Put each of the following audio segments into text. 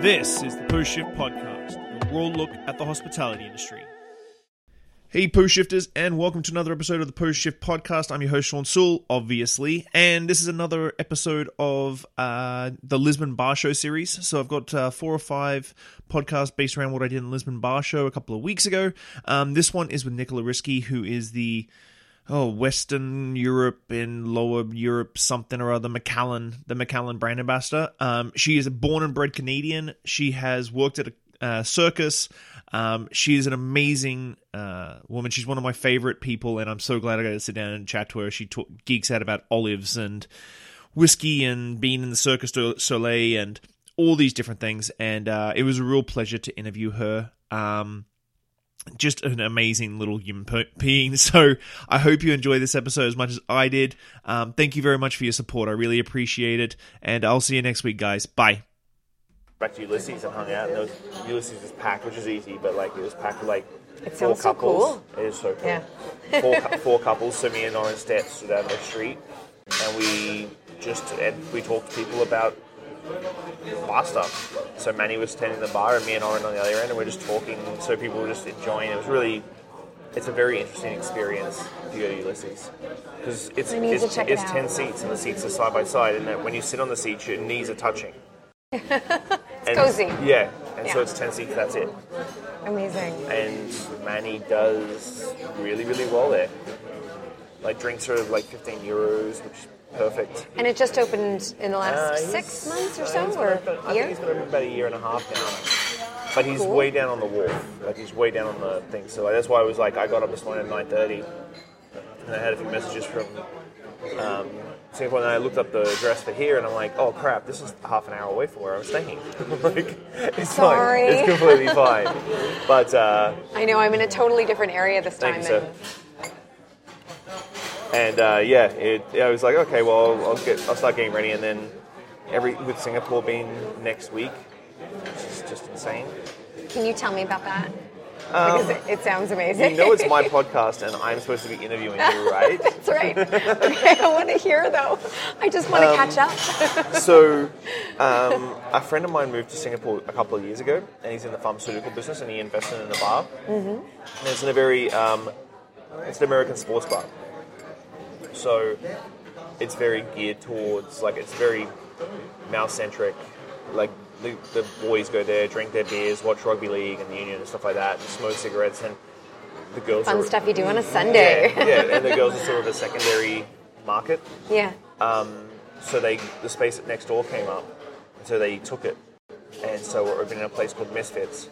This is the Post Shift Podcast, a raw look at the hospitality industry. Hey, Post Shifters, and welcome to another episode of the Post Shift Podcast. I'm your host, Sean Sewell, obviously, and this is another episode of uh, the Lisbon Bar Show series. So I've got uh, four or five podcasts based around what I did in the Lisbon Bar Show a couple of weeks ago. Um, this one is with Nicola Riske, who is the oh Western Europe in Lower Europe something or other Macallan the Macallan brand ambassador. Um, she is a born and bred Canadian. She has worked at a uh, circus. Um, she is an amazing uh, woman. She's one of my favorite people, and I'm so glad I got to sit down and chat to her. She talk, geeks out about olives and whiskey and being in the Cirque du Soleil and all these different things. And uh, it was a real pleasure to interview her. Um, just an amazing little human being. So I hope you enjoy this episode as much as I did. Um, thank you very much for your support. I really appreciate it. And I'll see you next week, guys. Bye. Back to Ulysses and hung out, and there was, Ulysses was packed, which is easy, but like it was packed with like It four sounds so couples. cool. It is so cool. Yeah. four, four couples. So me and Oren Stat stood out on the street, and we just and we talked to people about bar stuff. So Manny was tending the bar, and me and Oren on the other end, and we're just talking. So people were just enjoying. It was really, it's a very interesting experience if you go to Ulysses because it's I need to it's, it it's ten seats, and the seats are side by side, and that when you sit on the seats, your knees are touching. it's cozy. Yeah, and so it's ten seats. That's it Amazing. and Manny does really, really well there. Like drinks are like 15 euros, which is perfect. And it just opened in the last Uh, six months or so, or been I year? think he's been open about a year and a half now. But he's Cool. way down on the wharf. Like he's way down on the thing. So like, that's why I was like, I got up this morning at 9:30, and I had a few messages from um, Singapore, and I looked up the address for here, and I'm like, oh crap, this is half an hour away from where I was staying. like, it's Sorry. fine. It's completely fine. But. Uh, I know I'm in a totally different area this Thank time. you, sir. And uh, yeah, it, I was like, okay, well, I'll get, I'll start getting ready, and then every with Singapore being next week, which is just insane. can you tell me about that? because it, it sounds amazing. Um, You know, it's my podcast, and I'm supposed to be interviewing you, right? That's right. Okay, I want to hear though. I just want Um, to catch up. so, um, a friend of mine moved to Singapore a couple of years ago, and he's in the pharmaceutical business, and he invested in a bar. Mm-hmm. And it's in a very, um, it's an American sports bar. So, it's very geared towards like it's very male centric. Like the, the boys go there, drink their beers, watch rugby league and the union and stuff like that, and smoke cigarettes, and the girls Fun are stuff you do on a Sunday. Yeah, yeah, and the girls are sort of a secondary market. yeah. Um, So they the space next door came up, and so they took it, and so we're opening a place called Misfits,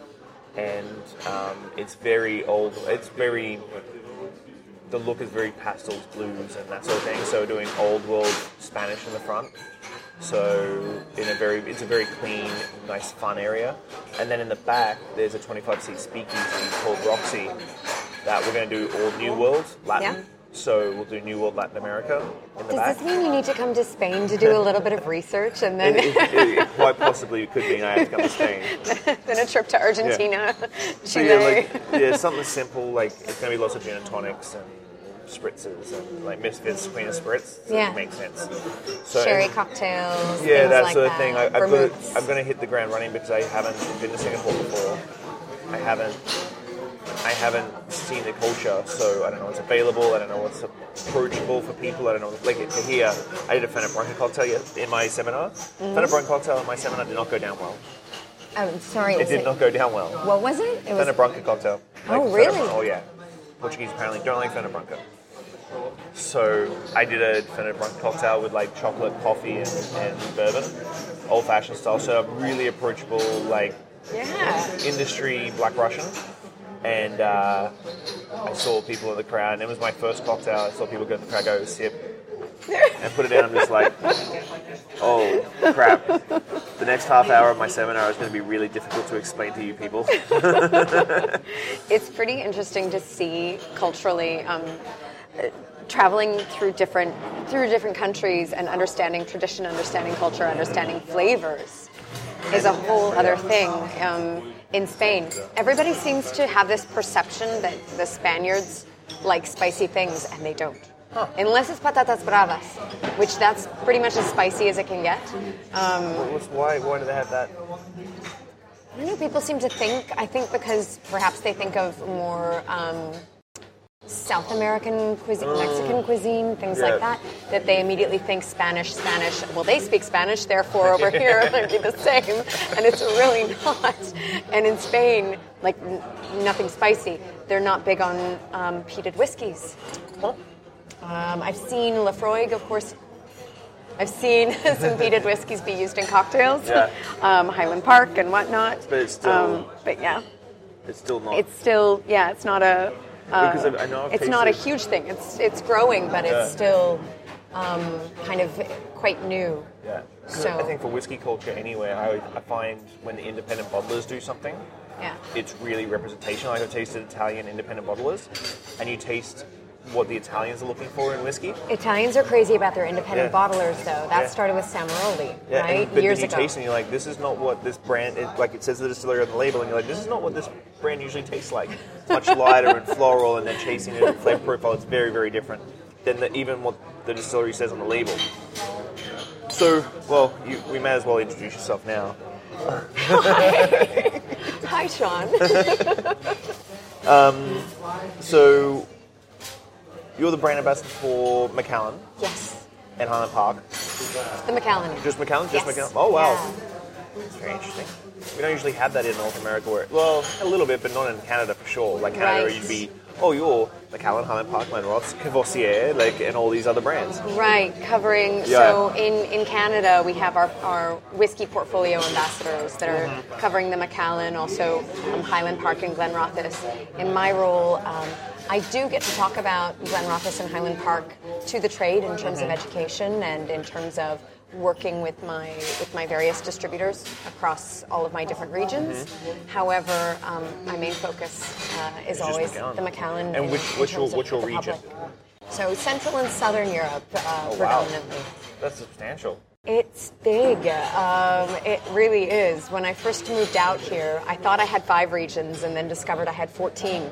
and um, it's very old. It's very the look is very pastels, blues, and that sort of thing. So doing old world Spanish in the front. So in a very it's a very clean, nice, fun area, and then in the back there's a 25 seat speakeasy called Roxy that we're going to do all New World Latin. Yeah. So we'll do New World Latin America in the Does back. this mean you need to come to Spain to do a little bit of research and then, It, it, it quite possibly could mean I have to come to Spain. then a trip to Argentina, So Chile? yeah, like yeah, something simple like it's gonna be lots of gin and tonics and spritzes and like misfits queen of spritz. So Yeah. it makes sense. So Sherry cocktails. Yeah, that like sort of that. thing. I, I've got Vermouths. to, I'm going to hit the ground running because I haven't been to Singapore before. I haven't. I haven't seen the culture, so I don't know what's available. I don't know what's approachable for people. I don't know. Like to here, I did a Fernet Branca cocktail in my seminar. Mm-hmm. Fernet Branca cocktail in my seminar did not go down well. I'm sorry. It did not go down well. What was it? It was Fernet Branca cocktail. Oh, really? Oh, yeah. Portuguese apparently don't like Fernet Branca. So I did a Fernet Branca cocktail with like chocolate, coffee, and, and bourbon, old fashioned style. So really approachable, like yeah. industry Black Russian. And uh, I saw people in the crowd, and it was my first cocktail. I saw people go in the crowd, go sip, and put it down. I'm just like, oh crap! The next half hour of my seminar is going to be really difficult to explain to you people. It's pretty interesting to see culturally. Um, traveling through different through different countries and understanding tradition, understanding culture, understanding flavors is a whole other thing. Um, in Spain, everybody seems to have this perception that the Spaniards like spicy things, and they don't. unless it's patatas bravas, which that's pretty much as spicy as it can get. What's- Why, why do they have that? I don't know. People seem to think. I think because perhaps they think of more um, South American cuisine, Mexican cuisine, things Mm. Yeah. like that. That they immediately think Spanish. Spanish. Well, they speak Spanish, therefore over here it might be the same, and it's really not. And in Spain, like n- nothing spicy. They're not big on um, peated whiskeys. Huh? Um, I've seen Laphroaig, of course. I've seen some peated whiskeys be used in cocktails, Yeah. um, Highland Park and whatnot. But it's still- Um, but yeah, It's still not. it's still yeah, it's not a. Uh, Because I- I know I've it's not a huge thing. It's it's growing, but it's still um, kind of quite new. yeah. so- I think for whiskey culture anywhere, I, I find when the independent bottlers do something, Yeah. it's really representational. Like I've tasted Italian independent bottlers, and you taste what the Italians are looking for in whiskey. Italians are crazy about their independent Yeah. bottlers, though. That Yeah. started with Samaroli, Yeah, right? and, but Years then you ago. taste and you're like, this is not what this brand, is, like it says the distillery on the label, and you're like, this is not what this brand usually tastes like. It's much lighter and floral, and then chasing it flavor profile, it's very, very different than the, even what the distillery says on the label. So, well, you, we may as well introduce yourself now. Hi, Sean. um, So, you're the brand ambassador for Macallan yes, and Highland Park. the Macallan. Just Macallan? Just Yes. Macallan? Oh, wow. Yeah. Very interesting. We don't usually have that in North America, where well, a little bit, but not in Canada for sure. Like Canada, Right. you'd be, oh, you're Macallan, Highland Park, Glenrothes, Courvoisier, like, and all these other brands. Right, covering. Yeah. So in, in Canada, we have our, our whiskey portfolio ambassadors that are Mm-hmm. covering the Macallan, also um, Highland Park and Glenrothes. In my role, um, I do get to talk about Glenrothes and Highland Park to the trade in terms Mm-hmm. of education and in terms of working with my with my various distributors across all of my different regions. However, um, my main focus uh, is always Macallan. the Macallan. And which- what's your- what's your region? public. So Central and Southern Europe uh, Oh, wow. predominantly. That's substantial. It's big. Um, it really is. When I first moved out here, I thought I had five regions and then discovered I had 14.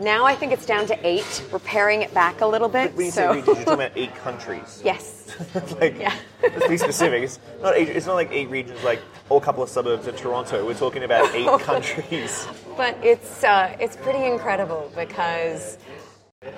Now I think it's down to eight. We're paring it back a little bit. When you so say regions, you're talking about eight countries. yes, like, Yeah. let's be specific. It's not, eight, it's not like eight regions, like all couple of suburbs of Toronto. We're talking about eight countries. but it's uh, it's pretty incredible because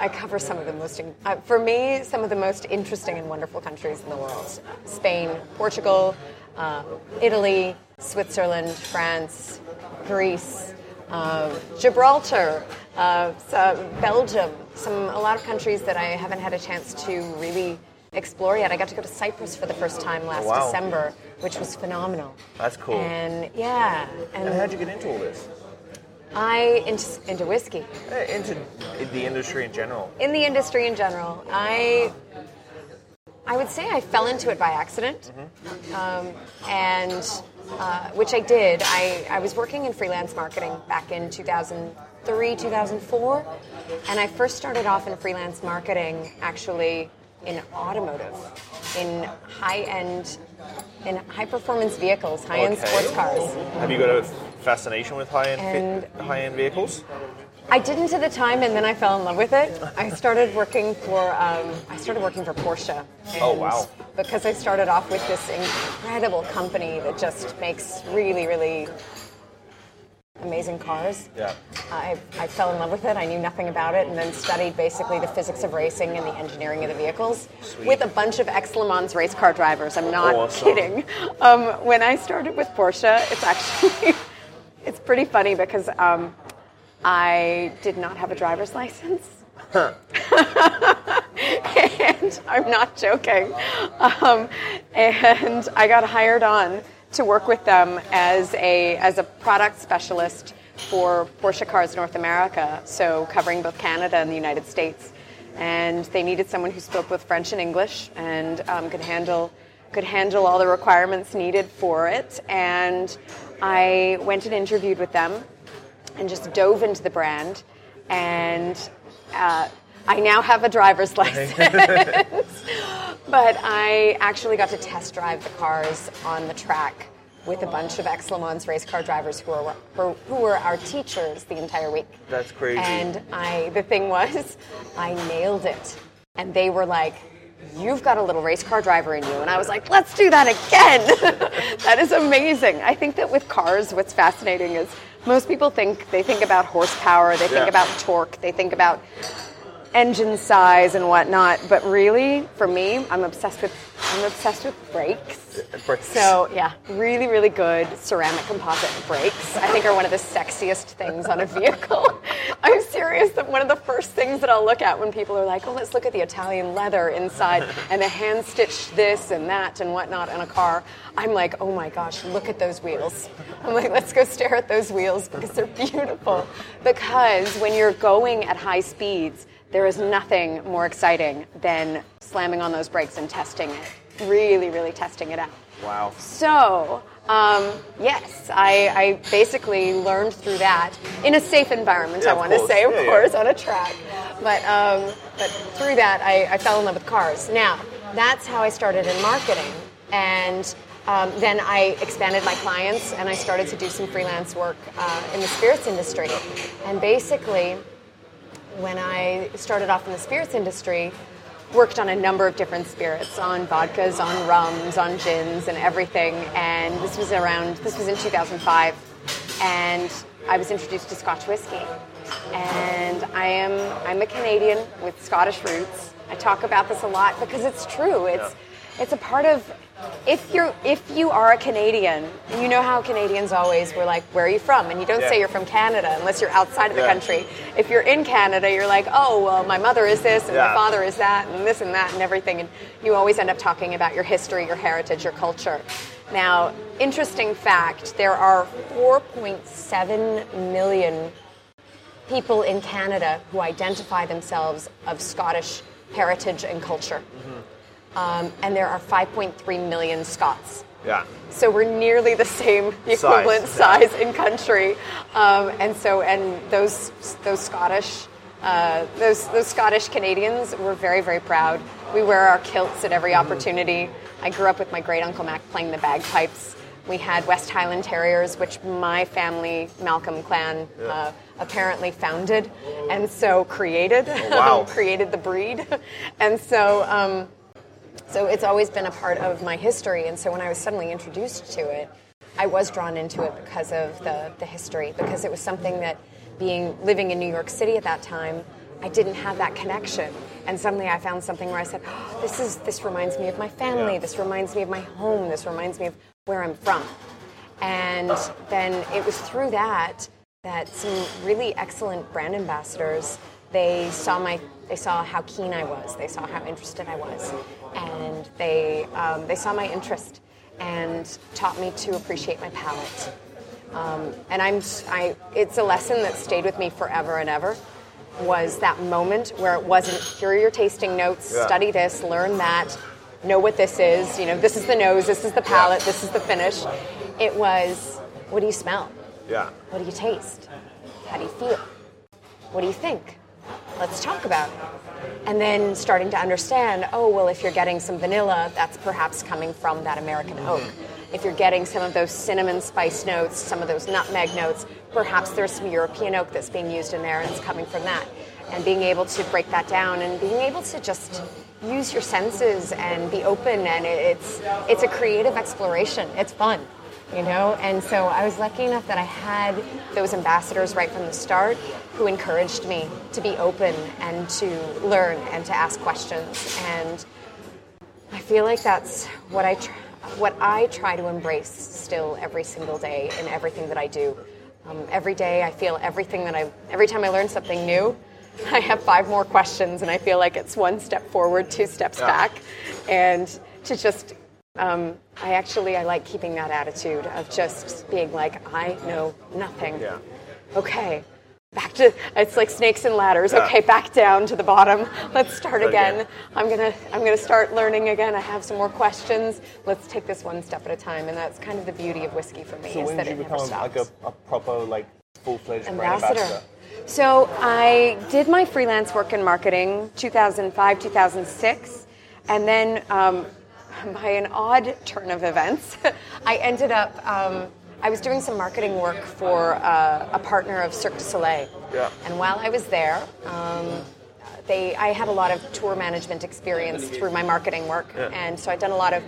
I cover some of the most, uh, for me, some of the most interesting and wonderful countries in the world: Spain, Portugal, uh, Italy, Switzerland, France, Greece, uh, Gibraltar, uh, so Belgium. Some a lot of countries that I haven't had a chance to really explore yet. I got to go to Cyprus for the first time last wow. December, which was phenomenal. That's cool. And yeah, and And how'd you get into all this? I into, into whiskey. Eh, Into the industry in general. in the industry in general, I I would say I fell into it by accident, um, and uh, which I did. I, I was working in freelance marketing back in 2003, 2004, and I first started off in freelance marketing actually in automotive, in high end, in high performance vehicles, high end Okay. sports cars. Have you got a fascination with high-end high end vehicles? I didn't at the time, and then I fell in love with it. I started working for um, I started working for Porsche. Oh, wow. Because I started off with this incredible company that just makes really, really amazing cars. Yeah. I, I fell in love with it. I knew nothing about it, and then studied basically the physics of racing and the engineering of the vehicles Sweet. with a bunch of ex Le Mans race car drivers. I'm not Awesome. kidding. Um, when I started with Porsche, it's actually it's pretty funny because um, I did not have a driver's license. and I'm not joking. Um, and I got hired on to work with them as a as a product specialist for Porsche Cars North America, so covering both Canada and the United States. And they needed someone who spoke both French and English and um, could handle could handle all the requirements needed for it. And I went and interviewed with them and just dove into the brand. And uh, I now have a driver's license. but I actually got to test drive the cars on the track with a bunch of ex race car drivers who were, who were our teachers the entire week. That's crazy. And I, the thing was, I nailed it. and they were like, You've got a little race car driver in you. And I was like, Let's do that again. that is amazing. I think that with cars, what's fascinating is most people think they think about horsepower, they think Yeah. about torque, they think about engine size and whatnot. But really, for me, I'm obsessed with I'm obsessed with brakes. Brakes. So yeah, really, really good ceramic composite brakes. I think are one of the sexiest things on a vehicle. I'm serious that one of the first things that I'll look at when people are like, "Oh, let's look at the Italian leather inside and the hand stitched this and that and whatnot in a car." I'm like, "Oh my gosh, look at those wheels!" I'm like, "Let's go stare at those wheels because they're beautiful." Because when you're going at high speeds, there is nothing more exciting than slamming on those brakes and testing it. Really, really testing it out. Wow. So, um, yes, I, I basically learned through that in a safe environment, Yeah, I want to say, of Yeah, yeah. course, on a track. But, um, but through that, I, I fell in love with cars. Now, that's how I started in marketing. And um, then I expanded my clients and I started to do some freelance work uh, in the spirits industry. And basically, when I started off in the spirits industry, worked on a number of different spirits, on vodkas, on rums, on gins, and everything. And this was around, this was in 2005. And I was introduced to Scotch whiskey. And I am, I'm a Canadian with Scottish roots. I talk about this a lot because it's true. It's, it's a part of if you're if you are a Canadian, you know how Canadians always were like, "Where are you from?" And you don't Yeah. say you're from Canada unless you're outside of the Yeah. country. If you're in Canada, you're like, "Oh, well, my mother is this, and Yeah. my father is that, and this and that, and everything." And you always end up talking about your history, your heritage, your culture. Now, interesting fact: there are 4.7 million people in Canada who identify themselves of Scottish heritage and culture. Mm-hmm. Um, and there are 5.3 million Scots. Yeah. So we're nearly the same, the Size, equivalent yeah. size in country, um, and so and those those Scottish. Uh, those those Scottish Canadians were very very proud. We wear our kilts at every Mm-hmm. opportunity. I grew up with my great uncle Mac playing the bagpipes. We had West Highland Terriers, which my family Malcolm clan uh, apparently founded, and so created Oh, wow. created the breed, and so. Um, so it's always been a part of my history, and so when I was suddenly introduced to it, I was drawn into it because of the, the history, because it was something that being living in New York City at that time, I didn't have that connection. And suddenly I found something where I said, oh, this is this reminds me of my family, Yeah. this reminds me of my home, this reminds me of where I'm from. And then it was through that that some really excellent brand ambassadors they saw my they saw how keen I was, they saw how interested I was, and they um, they saw my interest and taught me to appreciate my palate. Um, and I'm I it's a lesson that stayed with me forever and ever. Was that moment where it wasn't here are your tasting notes, Yeah. study this, learn that, know what this is. You know, this is the nose, this is the palate, this is the finish. It was, what do you smell? Yeah. What do you taste? How do you feel? What do you think? Let's talk about. And then starting to understand, oh, well, if you're getting some vanilla, that's perhaps coming from that American oak. Mm-hmm. If you're getting some of those cinnamon spice notes, some of those nutmeg notes, perhaps there's some European oak that's being used in there and it's coming from that. And being able to break that down and being able to just use your senses and be open and it's it's a creative exploration. It's fun you know? And so i was lucky enough that i had those ambassadors right from the start who encouraged me to be open and to learn and to ask questions. And i feel like that's what i tr- what i try to embrace still every single day in everything that i do. Um, every day i feel everything that i every time i learn something new i have five more questions and i feel like it's one step forward two steps Yeah. back. And to just um, I actually I like keeping that attitude of just being like I know nothing. Yeah. Okay, back to it's like snakes and ladders. Yeah. Okay, back down to the bottom. Let's start again. again. I'm gonna I'm gonna start learning again. I have some more questions. Let's take this one step at a time, and that's kind of the beauty of whiskey for me So is when did you become like a, a proper like full fledged ambassador. ambassador? So I did my freelance work in marketing 2005, 2006, and then um, by an odd turn of events, I ended up. Um, I was doing some marketing work for uh, a partner of Cirque du Soleil, Yeah. and while I was there, um, they I had a lot of tour management experience through my marketing work, and so I'd done a lot of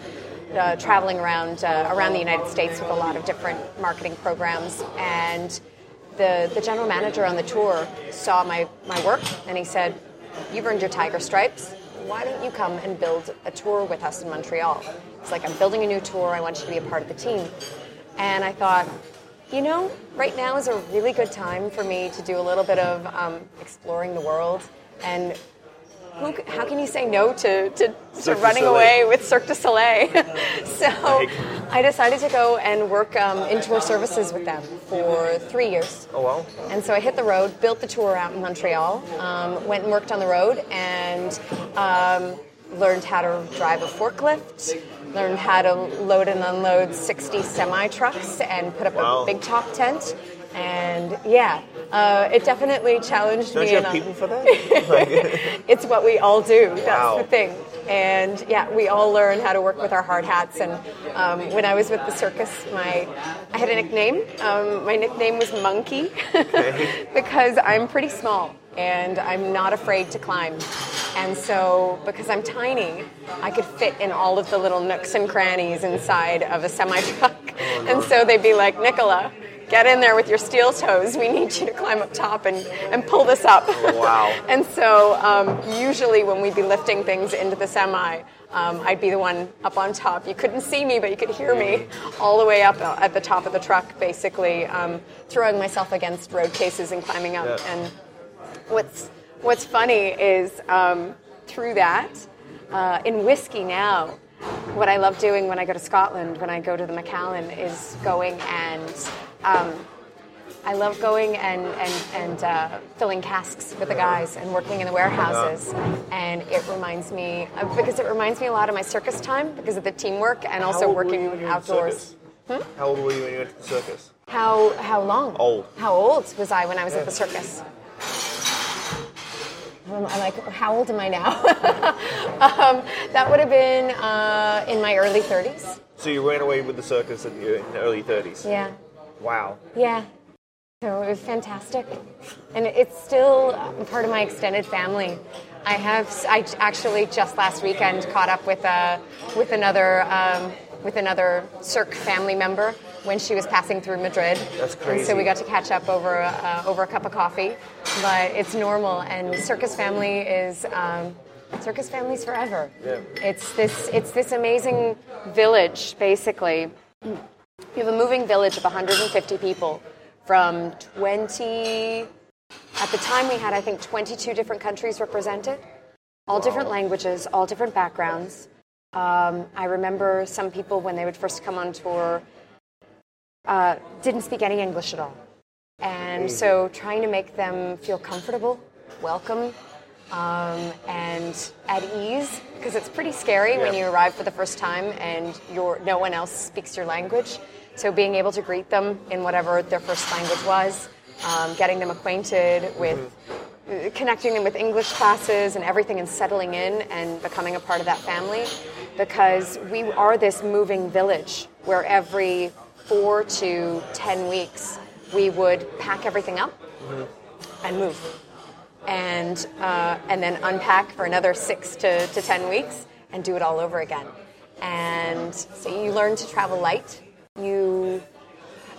uh, traveling around uh, around the United States with a lot of different marketing programs and. The, the general manager on the tour saw my, my work and he said, You've earned your tiger stripes. Why don't you come and build a tour with us in Montreal? It's like, I'm building a new tour. I want you to be a part of the team. And I thought, you know, right now is a really good time for me to do a little bit of um, exploring the world. And who, how can you say no to, to, to running away with Cirque du Soleil? so I decided to go and work um, in tour services with them for three years. Oh well. And so I hit the road, built the tour out in Montreal, um, went and worked on the road, and um, learned how to drive a forklift, learned how to load and unload 60 semi trucks, and put up Wow. a big top tent. And yeah, uh, it definitely challenged Don't me. you have people for that? It's what we all do. That's Wow. the thing. And yeah, we all learn how to work with our hard hats. And um, when I was with the circus, my I had a nickname. Um, my nickname was Monkey because I'm pretty small and I'm not afraid to climb. And so, because I'm tiny, I could fit in all of the little nooks and crannies inside of a semi truck. and so they'd be like, Nicola, get in there with your steel toes. We need you to climb up top and, and pull this up. Wow. and so, um, usually when we'd be lifting things into the semi, um, I'd be the one up on top. You couldn't see me, but you could hear me all the way up at the top of the truck, basically um, throwing myself against road cases and climbing up. Yeah. And what's what's funny is um, through that uh, in whiskey now what i love doing when i go to scotland when i go to the macallan is going and um, I love going and, and, and uh, filling casks with the guys and working in the warehouses. And it reminds me, uh, because it reminds me a lot of my circus time because of the teamwork and also old were you working when you went to outdoors. Hmm? How old were you when you went to the circus? How, how long? Old. How old was I when I was at the circus? I'm I'm like, how old am I now? um, that would have been uh, in my early 30s. So you ran away with the circus in your in the early 30s. Yeah, Wow. yeah. So it was fantastic, and it's still part of my extended family. I have. I actually just last weekend caught up with a with another um, with another Cirque family member when she was passing through Madrid. That's And crazy. so we got to catch up over uh, over a cup of coffee. But it's normal, and Circus family is. Um, Circus families forever. Yeah. It's this. It's this amazing village, basically. You have a moving village of 150 people from 20. At the time, we had, I think, 22 different countries represented, all different languages, all different backgrounds. Um, I remember some people, when they would first come on tour, uh, didn't speak any English at all. And so, trying to make them feel comfortable, welcome, um, and at ease, because it's pretty scary when you arrive for the first time and no one else speaks your language. So, being able to greet them in whatever their first language was, um, getting them acquainted with uh, connecting them with English classes and everything and settling in and becoming a part of that family because we are this moving village where every four to ten weeks we would pack everything up and move and, uh, and then unpack for another six to, to ten weeks and do it all over again. And so you learn to travel light. You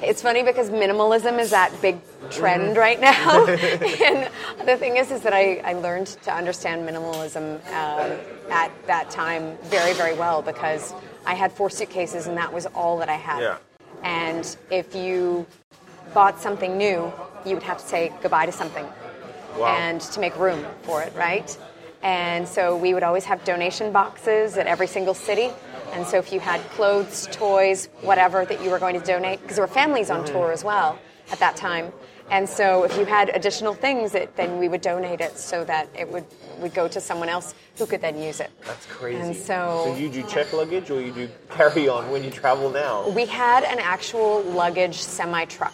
it's funny because minimalism is that big trend right now. and the thing is, is that I, I learned to understand minimalism um, at that time very, very well because I had four suitcases and that was all that I had. Yeah. And if you bought something new, you would have to say goodbye to something Wow. and to make room for it, right? And so we would always have donation boxes at every single city. And so if you had clothes, toys, whatever that you were going to donate, because there were families on tour as well at that time. And so if you had additional things, it, then we would donate it so that it would, would go to someone else who could then use it. That's crazy. And so- so you do check luggage or you do carry on when you travel now? We had an actual luggage semi truck,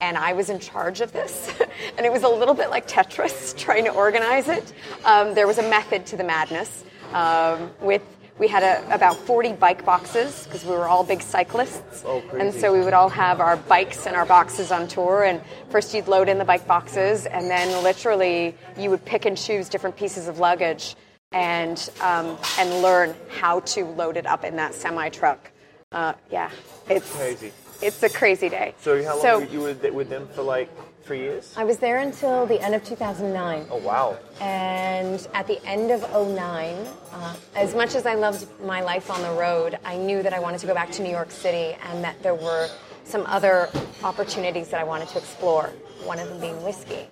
and I was in charge of this. and it was a little bit like Tetris, trying to organize it. Um, there was a method to the madness. Um, with we had a, about 40 bike boxes because we were all big cyclists. Oh, and so we would all have our bikes and our boxes on tour. And first you'd load in the bike boxes, and then literally you would pick and choose different pieces of luggage and, um, and learn how to load it up in that semi truck. Uh, yeah, it's Crazy. It's a crazy day. So how long So- were you with, with them for like three years? I was there until the end of 2009. Oh wow. And at the end of 09, uh, as much as I loved my life on the road, I knew that I wanted to go back to New York City and that there were some other opportunities that I wanted to explore, one of them being whiskey.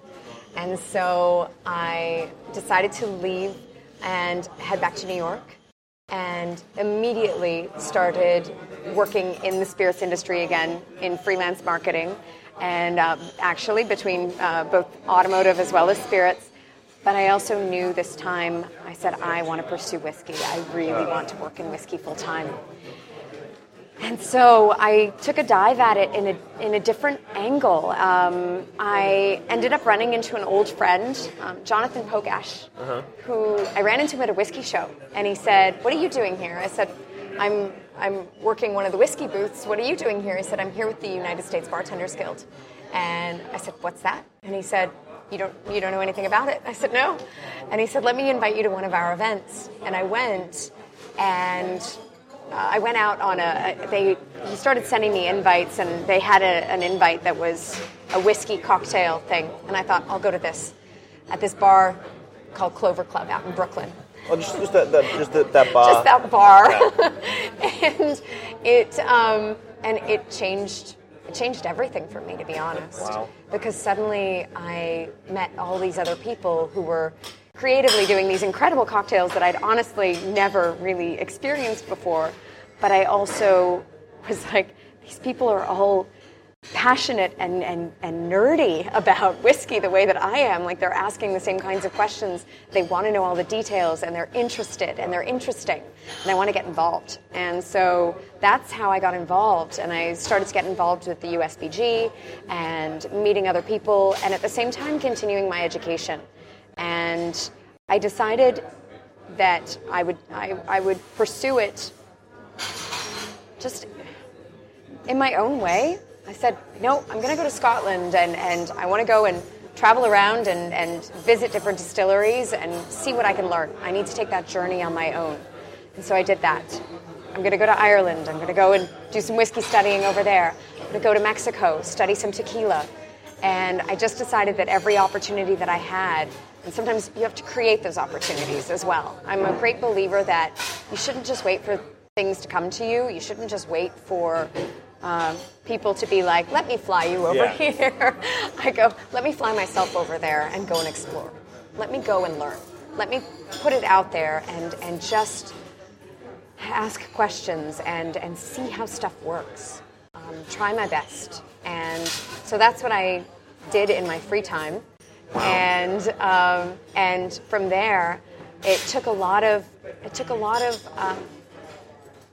And so I decided to leave and head back to New York and immediately started working in the spirits industry again in freelance marketing and um, actually between uh, both automotive as well as spirits. But I also knew this time, I said, I want to pursue whiskey. I really want to work in whiskey full time. And so I took a dive at it in a, in a different angle. Um, I ended up running into an old friend, um, Jonathan Pogash, who I ran into him at a whiskey show. And he said, What are you doing here? I said, I'm, I'm working one of the whiskey booths. What are you doing here? He said, I'm here with the United States Bartenders Guild. And I said, What's that? And he said, you don't, you don't know anything about it? I said, No. And he said, Let me invite you to one of our events. And I went, and uh, I went out on a. They he started sending me invites, and they had a, an invite that was a whiskey cocktail thing, and I thought I'll go to this at this bar called Clover Club out in Brooklyn. Oh, just, just that, that just that, that bar. Just that bar, and it um, and it changed. It changed everything for me, to be honest. Wow. Because suddenly I met all these other people who were creatively doing these incredible cocktails that I'd honestly never really experienced before. But I also was like, these people are all passionate and, and, and nerdy about whiskey the way that I am. Like they're asking the same kinds of questions. They want to know all the details and they're interested and they're interesting and I want to get involved. And so that's how I got involved. And I started to get involved with the USBG and meeting other people and at the same time continuing my education. And I decided that I would, I, I would pursue it just in my own way. I said, no, I'm going to go to Scotland and, and I want to go and travel around and, and visit different distilleries and see what I can learn. I need to take that journey on my own. And so I did that. I'm going to go to Ireland. I'm going to go and do some whiskey studying over there. I'm going to go to Mexico, study some tequila. And I just decided that every opportunity that I had, and sometimes you have to create those opportunities as well. I'm a great believer that you shouldn't just wait for things to come to you. You shouldn't just wait for um, people to be like, let me fly you over Yeah. here. I go, let me fly myself over there and go and explore. Let me go and learn. Let me put it out there and, and just ask questions and, and see how stuff works. Um, try my best. And so that's what I did in my free time. And, um, and from there, it took a lot of, it took a lot of, um,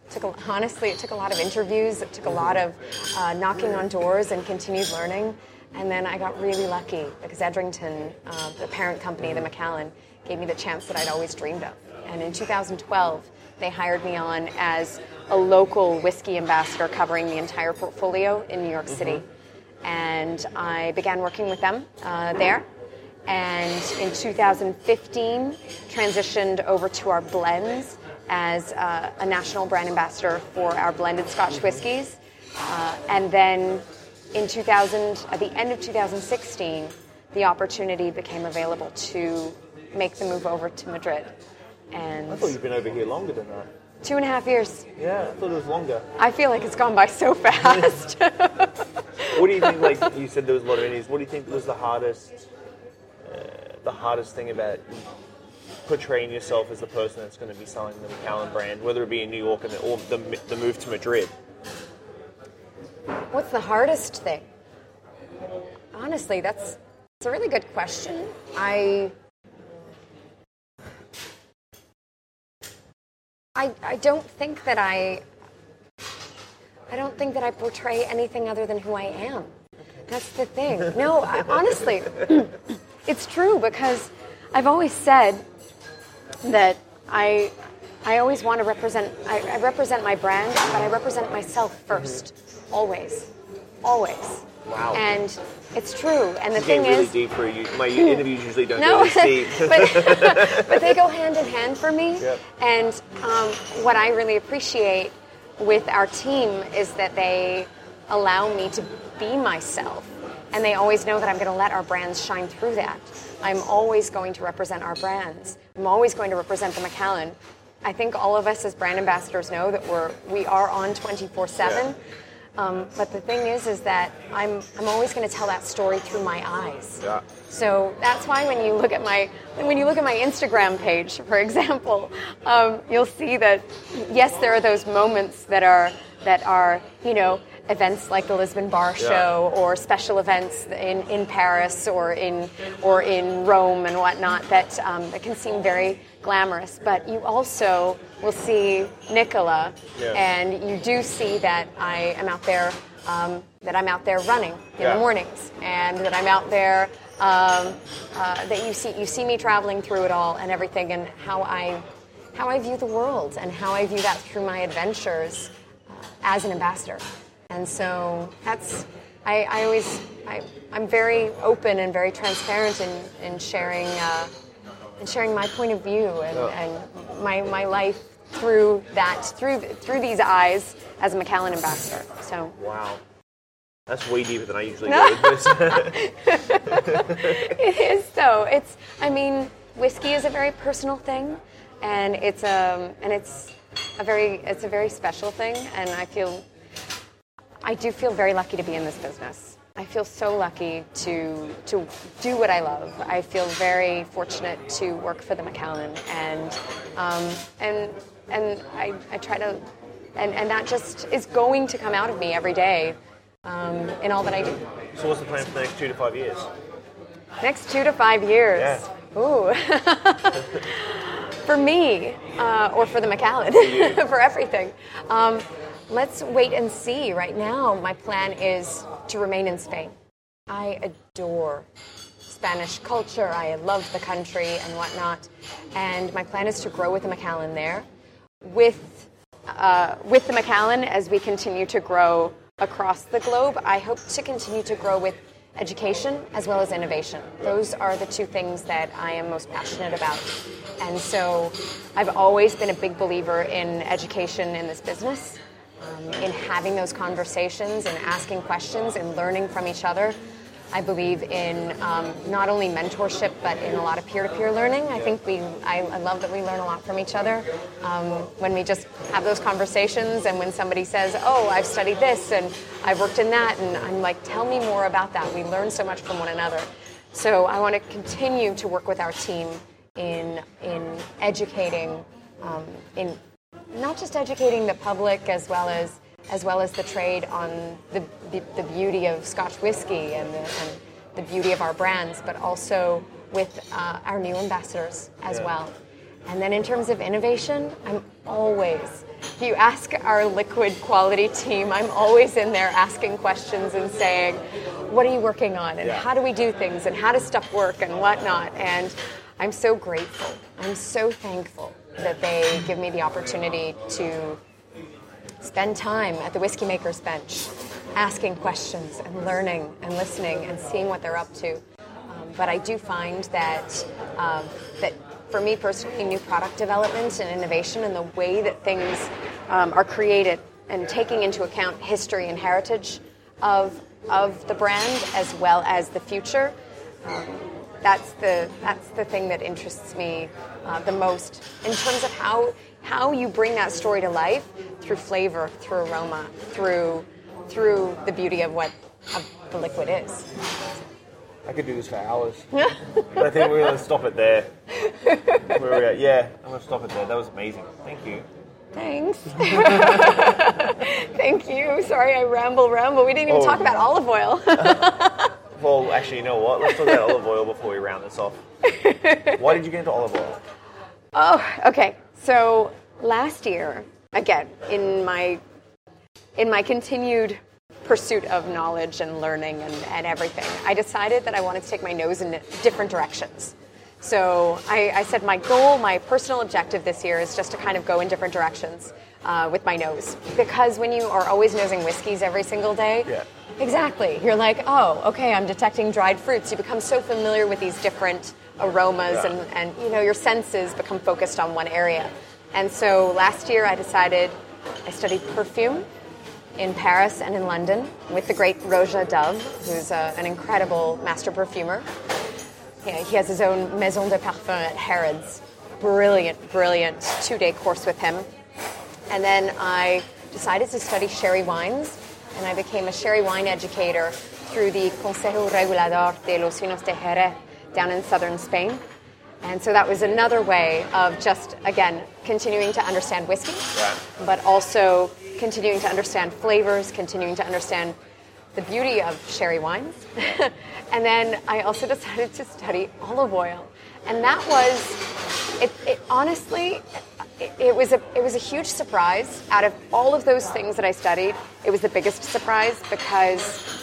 took a, honestly, it took a lot of interviews. It took a lot of uh, knocking on doors and continued learning. And then I got really lucky because Edrington, uh, the parent company, the Macallan, gave me the chance that I'd always dreamed of. And in 2012, they hired me on as a local whiskey ambassador covering the entire portfolio in New York City. And I began working with them uh, there. And in 2015, transitioned over to our blends as uh, a national brand ambassador for our blended Scotch whiskies. Uh, and then in 2000, at the end of 2016, the opportunity became available to make the move over to Madrid. And I thought you'd been over here longer than that. two and a half years. Yeah, I thought it was longer. I feel like it's gone by so fast. What do you think? Like you said, there was a lot of indies. What do you think was the hardest, uh, the hardest thing about portraying yourself as the person that's going to be selling the Macallan brand, whether it be in New York and or the the move to Madrid? What's the hardest thing? Honestly, that's, that's a really good question. I, I, I don't think that I, I don't think that I portray anything other than who I am. That's the thing. No, I, honestly, it's true because I've always said that I I always want to represent. I, I represent my brand, but I represent myself 1st always, always. Wow. And it's true. And the thing really is, deep for you. My interviews usually don't no, go deep. but, but they go hand in hand for me. Yep. And um, what I really appreciate with our team is that they allow me to be myself. And they always know that I'm going to let our brands shine through that. I'm always going to represent our brands. I'm always going to represent the Macallan. I think all of us as brand ambassadors know that we're we are on 24 seven. Um, but the thing is, is that I'm I'm always going to tell that story through my eyes. Yeah. So that's why when you look at my when you look at my Instagram page, for example, um, you'll see that yes, there are those moments that are that are you know events like the Lisbon Bar Yeah. Show or special events in, in Paris or in or in Rome and whatnot that um, that can seem very glamorous. But you also will see Nicola, Yeah. and you do see that I am out there. Um, that I'm out there running in Yeah. the mornings, and that I'm out there. Um, uh, that you see, you see me traveling through it all and everything, and how I, how I view the world, and how I view that through my adventures uh, as an ambassador. And so that's, I, I always, I, I'm very open and very transparent in, in sharing, uh, in sharing my point of view and, and my, my life through that, through, through these eyes as a Macallan ambassador. So. wow. That's way deeper than I usually go. It is though. It's I mean, whiskey is a very personal thing and it's um and it's a very it's a very special thing and I feel I do feel very lucky to be in this business. I feel so lucky to to do what I love. I feel very fortunate to work for the Macallan and um, and and I, I try to and, and that just is going to come out of me every day um, in all that I do. so what's the plan for the next two to five years? Next two to five years. Yeah. Ooh. for me, uh, or for the Macallan, for everything. Um, let's wait and see. Right now, my plan is to remain in Spain. I adore Spanish culture. I love the country and whatnot. And my plan is to grow with the Macallan there. With uh, with the Macallan, as we continue to grow across the globe, I hope to continue to grow with education as well as innovation. Those are the two things that I am most passionate about. And so I've always been a big believer in education in this business, um, in having those conversations and asking questions and learning from each other. I believe in um, not only mentorship, but in a lot of peer-to-peer learning. I think we, I, I love that we learn a lot from each other um, when we just have those conversations, and when somebody says, "Oh, I've studied this and I've worked in that," and I'm like, "Tell me more about that." We learn so much from one another. So I want to continue to work with our team in in educating, um, in not just educating the public as well as as well as the trade on the, the, the beauty of Scotch whiskey and the, and the beauty of our brands, but also with uh, our new ambassadors as well. And then in terms of innovation, I'm always, if you ask our liquid quality team, I'm always in there asking questions and saying, what are you working on? And Yeah. how do we do things? And how does stuff work and whatnot? And I'm so grateful. I'm so thankful that they give me the opportunity to spend time at the whiskey maker's bench asking questions and learning and listening and seeing what they're up to. Um, but I do find that um, that for me personally, new product development and innovation and the way that things um, are created and taking into account history and heritage of of the brand as well as the future. Um, that's the that's the thing that interests me uh, the most in terms of how how you bring that story to life through flavor, through aroma, through through the beauty of what of the liquid is. I could do this for hours. but I think we're going to stop it there. Where are we at? Yeah, I'm going to stop it there. That was amazing. Thank you. Thanks. Thank you. Sorry, I ramble, ramble. We didn't even Oh. talk about olive oil. Well, actually, you know what? Let's talk about olive oil before we round this off. Why did you get into olive oil? Oh, okay. So last year, again, in my in my continued pursuit of knowledge and learning and, and everything, I decided that I wanted to take my nose in different directions. So I, I said my goal, my personal objective this year is just to kind of go in different directions uh, with my nose. Because when you are always nosing whiskeys every single day, Yeah. exactly, you're like, oh, okay, I'm detecting dried fruits. You become so familiar with these different aromas Right. and, and you know your senses become focused on one area. And so last year I decided I studied perfume in Paris and in London with the great Roja Dove, who's uh, an incredible master perfumer. He, he has his own Maison de Parfum at Harrods. Brilliant, brilliant two day course with him. And then I decided to study sherry wines, and I became a sherry wine educator through the Consejo Regulador de los Vinos de Jerez down in southern Spain. And so that was another way of just, again, continuing to understand whiskey, Right. but also continuing to understand flavors, continuing to understand the beauty of sherry wines. and then I also decided to study olive oil. And that was, it, it honestly, it, it was a it was a huge surprise. Out of all of those things that I studied, it was the biggest surprise because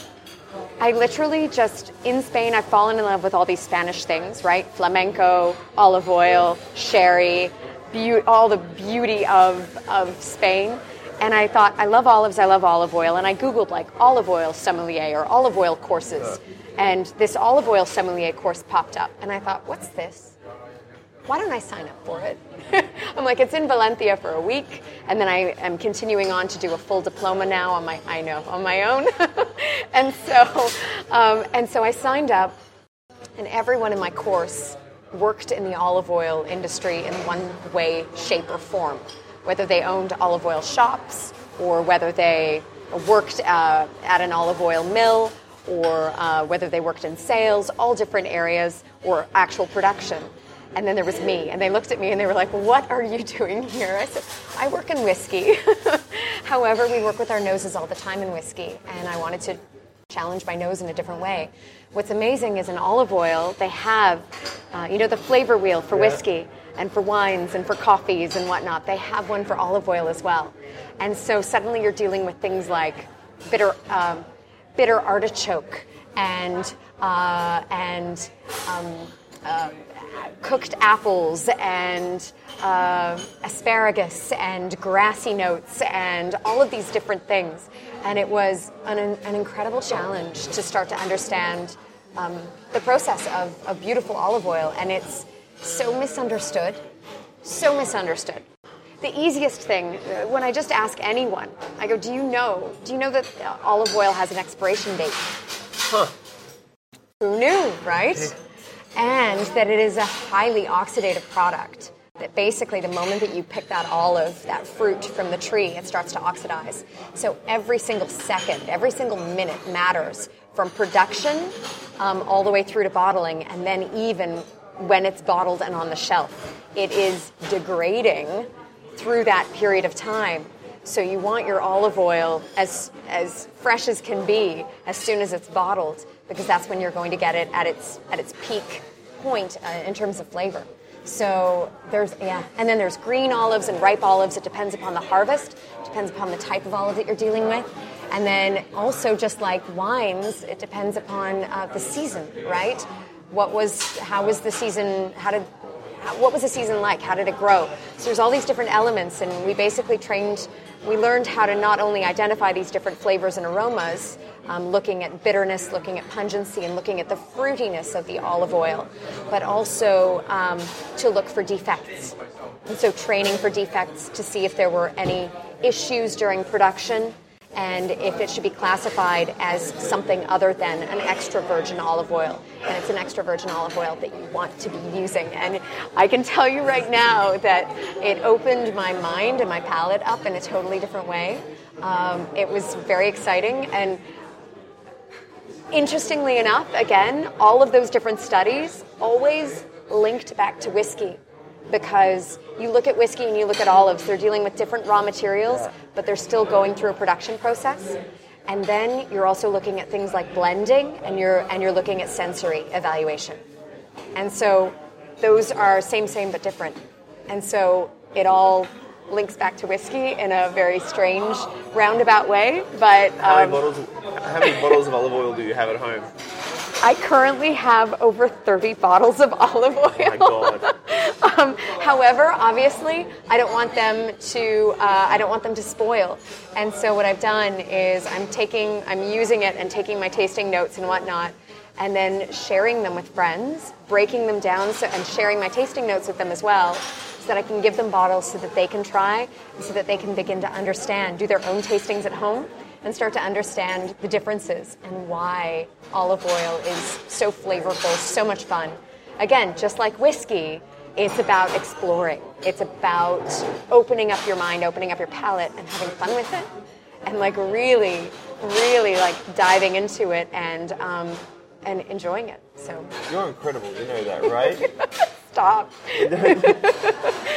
I literally just in Spain I've fallen in love with all these Spanish things, right? Flamenco, olive oil, sherry, beau- all the beauty of of Spain. And I thought, I love olives, I love olive oil, and I googled like olive oil sommelier or olive oil courses, and this olive oil sommelier course popped up, and I thought, what's this? Why don't I sign up for it? I'm like, it's in Valencia for a week, and then I am continuing on to do a full diploma now on my, I know, on my own. and so, um, and so I signed up, and everyone in my course worked in the olive oil industry in one way, shape, or form. Whether they owned olive oil shops, or whether they worked uh, at an olive oil mill, or uh, whether they worked in sales, all different areas, or actual production. And then there was me, and they looked at me and they were like, What are you doing here? I said, I work in whiskey. However, we work with our noses all the time in whiskey, and I wanted to challenge my nose in a different way. What's amazing is in olive oil, they have, uh, you know, the flavor wheel for whiskey and for wines and for coffees and whatnot. They have one for olive oil as well. And so suddenly you're dealing with things like bitter, um, bitter artichoke and, uh, and um, uh, cooked apples and uh, asparagus and grassy notes and all of these different things. And it was an, an incredible challenge to start to understand um, the process of, of beautiful olive oil. And it's so misunderstood, so misunderstood. The easiest thing, uh, when I just ask anyone, I go, Do you know? Do you know that olive oil has an expiration date? Huh. Who knew, right? And that it is a highly oxidative product. That basically, the moment that you pick that olive, that fruit from the tree, it starts to oxidize. So every single second, every single minute matters from production um, all the way through to bottling, and then even when it's bottled and on the shelf. It is degrading through that period of time. So you want your olive oil as as fresh as can be as soon as it's bottled, because that's when you're going to get it at its at its peak point uh, in terms of flavor. So there's yeah, and then there's green olives and ripe olives. It depends upon the harvest, depends upon the type of olive that you're dealing with, and then also just like wines, it depends upon uh, the season, right? What was how was the season? How did what was the season like? How did it grow? So there's all these different elements, and we basically trained, we learned how to not only identify these different flavors and aromas, um, looking at bitterness, looking at pungency, and looking at the fruitiness of the olive oil, but also um, to look for defects. And so training for defects to see if there were any issues during production and if it should be classified as something other than an extra virgin olive oil. And it's an extra virgin olive oil that you want to be using. And I can tell you right now that it opened my mind and my palate up in a totally different way. Um, it was very exciting. And interestingly enough, again, all of those different studies always linked back to whiskey because you look at whiskey and you look at olives, they're dealing with different raw materials, but they're still going through a production process. And then you're also looking at things like blending and you're and you're looking at sensory evaluation. And so those are same same but different. And so it all links back to whiskey in a very strange roundabout way, but How many um, bottles? Of, how many bottles of olive oil do you have at home? I currently have over 30 bottles of olive oil. Oh my god. Um, however, obviously, I don't want them to. Uh, I don't want them to spoil. And so what I've done is I'm taking, I'm using it and taking my tasting notes and whatnot, and then sharing them with friends, breaking them down, so, and sharing my tasting notes with them as well, so that I can give them bottles so that they can try, so that they can begin to understand, do their own tastings at home, and start to understand the differences and why olive oil is so flavorful, so much fun. Again, just like whiskey, it's about exploring. It's about opening up your mind, opening up your palate, and having fun with it, and like really, really like diving into it and um, and enjoying it. So You're incredible, you know that, right? stop.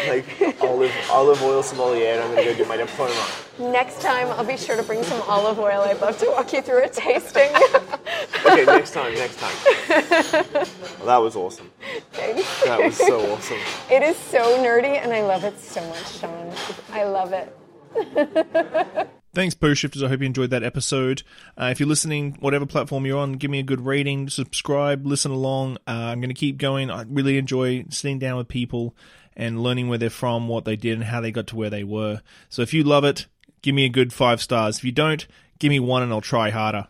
like olive olive oil sommelier and I'm gonna go do my diploma. Next time, I'll be sure to bring some olive oil. I'd love to walk you through a tasting. Okay, next time, next time. Well, that was awesome. Thanks. That was so awesome. It is so nerdy, and I love it so much, Sean. I love it. Thanks, Post Shifters. I hope you enjoyed that episode. Uh, if you're listening, whatever platform you're on, give me a good rating, subscribe, listen along. Uh, I'm going to keep going. I really enjoy sitting down with people and learning where they're from, what they did, and how they got to where they were. So if you love it, give me a good five stars. If you don't, give me one and I'll try harder.